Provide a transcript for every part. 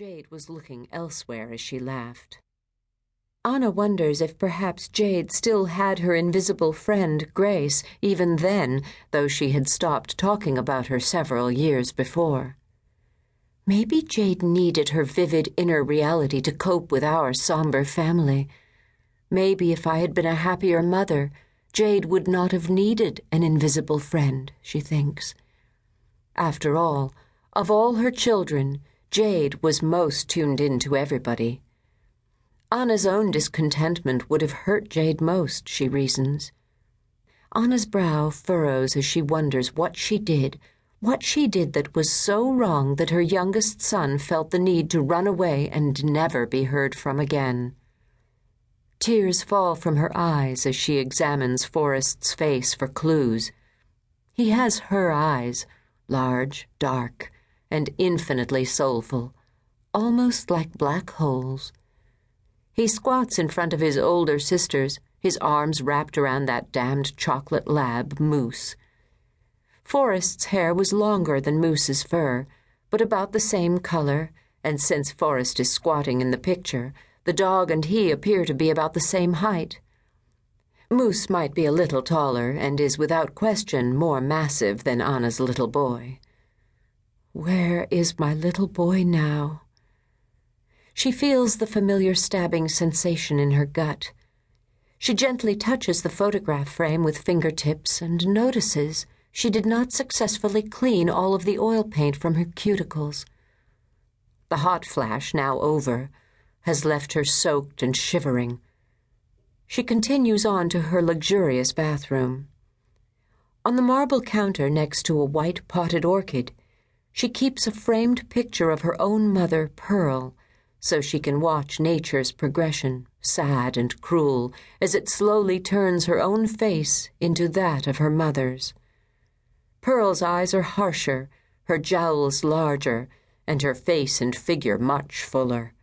Jade was looking elsewhere as she laughed. Anna wonders if perhaps Jade still had her invisible friend, Grace, even then, though she had stopped talking about her several years before. Maybe Jade needed her vivid inner reality to cope with our somber family. Maybe if I had been a happier mother, Jade would not have needed an invisible friend, she thinks. After all, of all her children, Jade was most tuned in to everybody. Anna's own discontentment would have hurt Jade most, she reasons. Anna's brow furrows as she wonders what she did, what she did that was so wrong that her youngest son felt the need to run away and never be heard from again. Tears fall from her eyes as she examines Forrest's face for clues. He has her eyes, large, dark, and infinitely soulful, almost like black holes. He squats in front of his older sisters, his arms wrapped around that damned chocolate lab, Moose. Forrest's hair was longer than Moose's fur, but about the same color, and since Forrest is squatting in the picture, the dog and he appear to be about the same height. Moose might be a little taller and is without question more massive than Anna's little boy. Where is my little boy now? She feels the familiar stabbing sensation in her gut. She gently touches the photograph frame with fingertips and notices she did not successfully clean all of the oil paint from her cuticles. The hot flash, now over, has left her soaked and shivering. She continues on to her luxurious bathroom. On the marble counter next to a white potted orchid, she keeps a framed picture of her own mother, Pearl so she can watch nature's progression, sad and cruel, as it slowly turns her own face into that of her mother's. Pearl's eyes are harsher, her jowls larger, and her face and figure much fuller.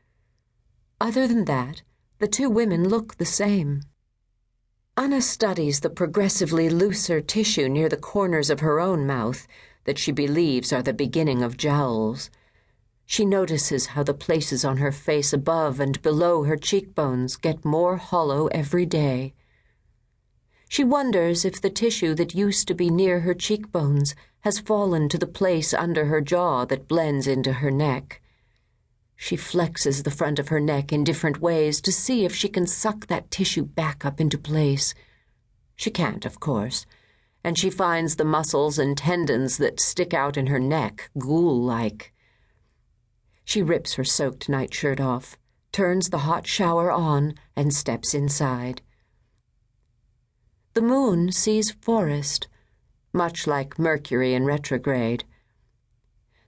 Other than that, the two women look the same. Anna studies the progressively looser tissue near the corners of her own mouth that she believes are the beginning of jowls. She notices how the places on her face above and below her cheekbones get more hollow every day. She wonders if the tissue that used to be near her cheekbones has fallen to the place under her jaw that blends into her neck. She flexes the front of her neck in different ways to see if she can suck that tissue back up into place. She can't, of course, and she finds the muscles and tendons that stick out in her neck ghoul like. She rips her soaked nightshirt off, turns the hot shower on, and steps inside. The moon sees Forrest, much like Mercury in retrograde.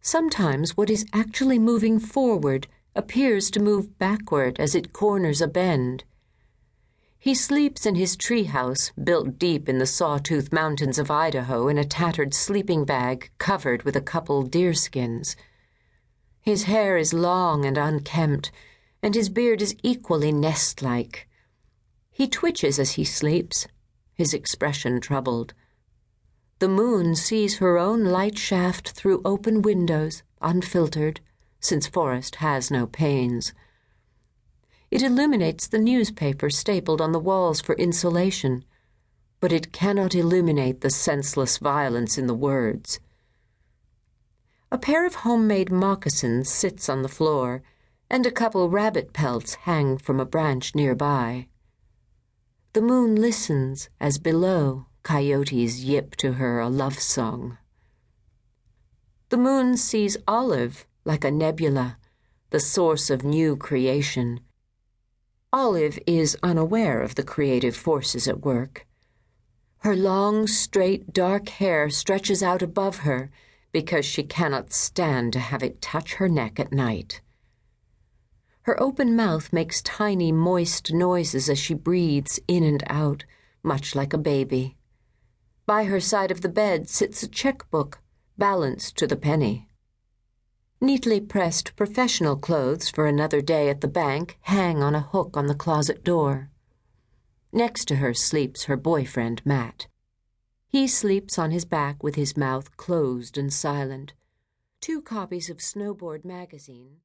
Sometimes what is actually moving forward appears to move backward as it corners a bend. He sleeps in his treehouse built deep in the Sawtooth Mountains of Idaho in a tattered sleeping bag covered with a couple deerskins. His hair is long and unkempt, and his beard is equally nest like. He twitches as he sleeps, his expression troubled. The moon sees her own light shaft through open windows, unfiltered, since Forrest has no panes. It illuminates the newspaper stapled on the walls for insulation, but it cannot illuminate the senseless violence in the words. A pair of homemade moccasins sits on the floor, and a couple rabbit pelts hang from a branch nearby. The moon listens as below coyotes yip to her a love song. The moon sees Olive like a nebula, the source of new creation. Olive is unaware of the creative forces at work. Her long, straight, dark hair stretches out above her because she cannot stand to have it touch her neck at night. Her open mouth makes tiny, moist noises as she breathes in and out, much like a baby. By her side of the bed sits a checkbook, balanced to the penny. Neatly pressed professional clothes for another day at the bank hang on a hook on the closet door. Next to her sleeps her boyfriend, Matt. He sleeps on his back with his mouth closed and silent. Two copies of Snowboard magazine.